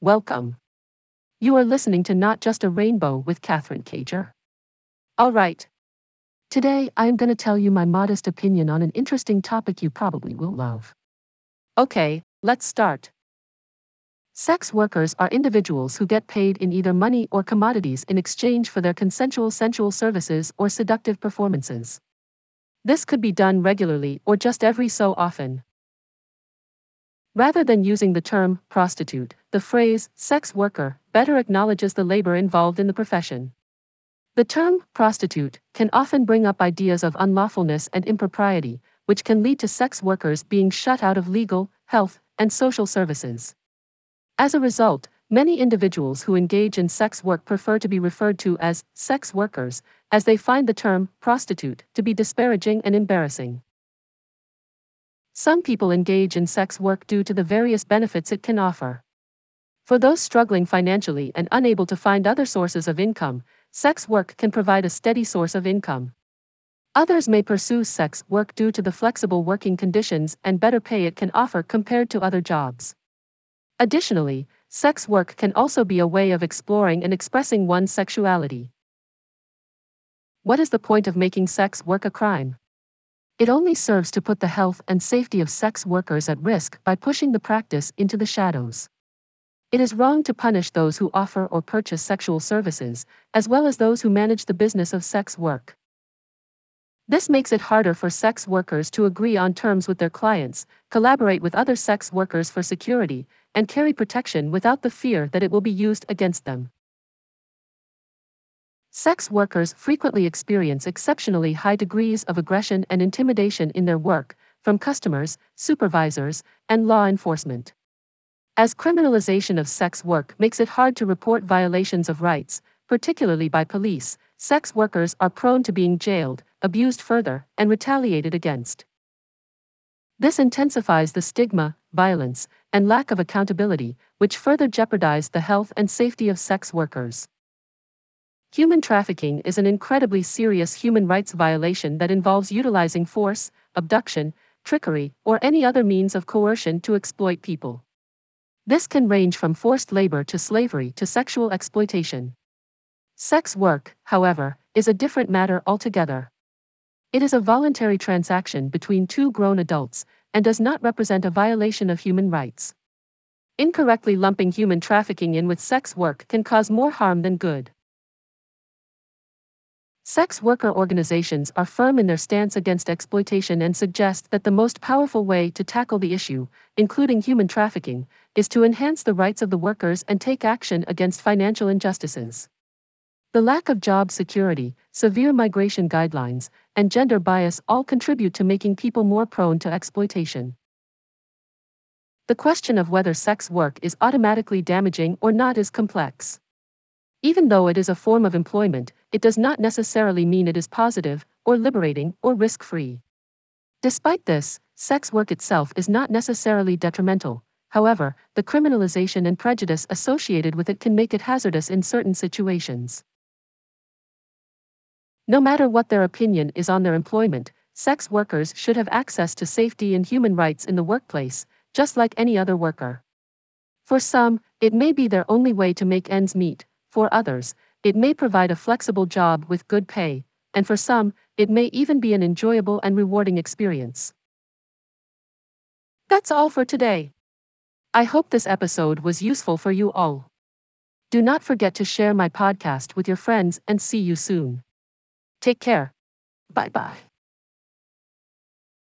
Welcome. You are listening to Not Just a Rainbow with Katherine Cager. All right. Today, I am going to tell you my modest opinion on an interesting topic you probably will love. Okay, let's start. Sex workers are individuals who get paid in either money or commodities in exchange for their consensual sensual services or seductive performances. This could be done regularly or just every so often. Rather than using the term prostitute, the phrase sex worker better acknowledges the labor involved in the profession. The term prostitute can often bring up ideas of unlawfulness and impropriety, which can lead to sex workers being shut out of legal, health, and social services. As a result, many individuals who engage in sex work prefer to be referred to as sex workers, as they find the term prostitute to be disparaging and embarrassing. Some people engage in sex work due to the various benefits it can offer. For those struggling financially and unable to find other sources of income, sex work can provide a steady source of income. Others may pursue sex work due to the flexible working conditions and better pay it can offer compared to other jobs. Additionally, sex work can also be a way of exploring and expressing one's sexuality. What is the point of making sex work a crime? It only serves to put the health and safety of sex workers at risk by pushing the practice into the shadows. It is wrong to punish those who offer or purchase sexual services, as well as those who manage the business of sex work. This makes it harder for sex workers to agree on terms with their clients, collaborate with other sex workers for security, and carry protection without the fear that it will be used against them. Sex workers frequently experience exceptionally high degrees of aggression and intimidation in their work, from customers, supervisors, and law enforcement. As criminalization of sex work makes it hard to report violations of rights, particularly by police, sex workers are prone to being jailed, abused further, and retaliated against. This intensifies the stigma, violence, and lack of accountability, which further jeopardize the health and safety of sex workers. Human trafficking is an incredibly serious human rights violation that involves utilizing force, abduction, trickery, or any other means of coercion to exploit people. This can range from forced labor to slavery to sexual exploitation. Sex work, however, is a different matter altogether. It is a voluntary transaction between two grown adults and does not represent a violation of human rights. Incorrectly lumping human trafficking in with sex work can cause more harm than good. Sex worker organizations are firm in their stance against exploitation and suggest that the most powerful way to tackle the issue, including human trafficking, is to enhance the rights of the workers and take action against financial injustices. The lack of job security, severe migration guidelines, and gender bias all contribute to making people more prone to exploitation. The question of whether sex work is automatically damaging or not is complex. Even though it is a form of employment, it does not necessarily mean it is positive, or liberating, or risk free. Despite this, sex work itself is not necessarily detrimental. However, the criminalization and prejudice associated with it can make it hazardous in certain situations. No matter what their opinion is on their employment, sex workers should have access to safety and human rights in the workplace, just like any other worker. For some, it may be their only way to make ends meet, for others, it may provide a flexible job with good pay, and for some, it may even be an enjoyable and rewarding experience. That's all for today. I hope this episode was useful for you all. Do not forget to share my podcast with your friends and see you soon. Take care. Bye bye.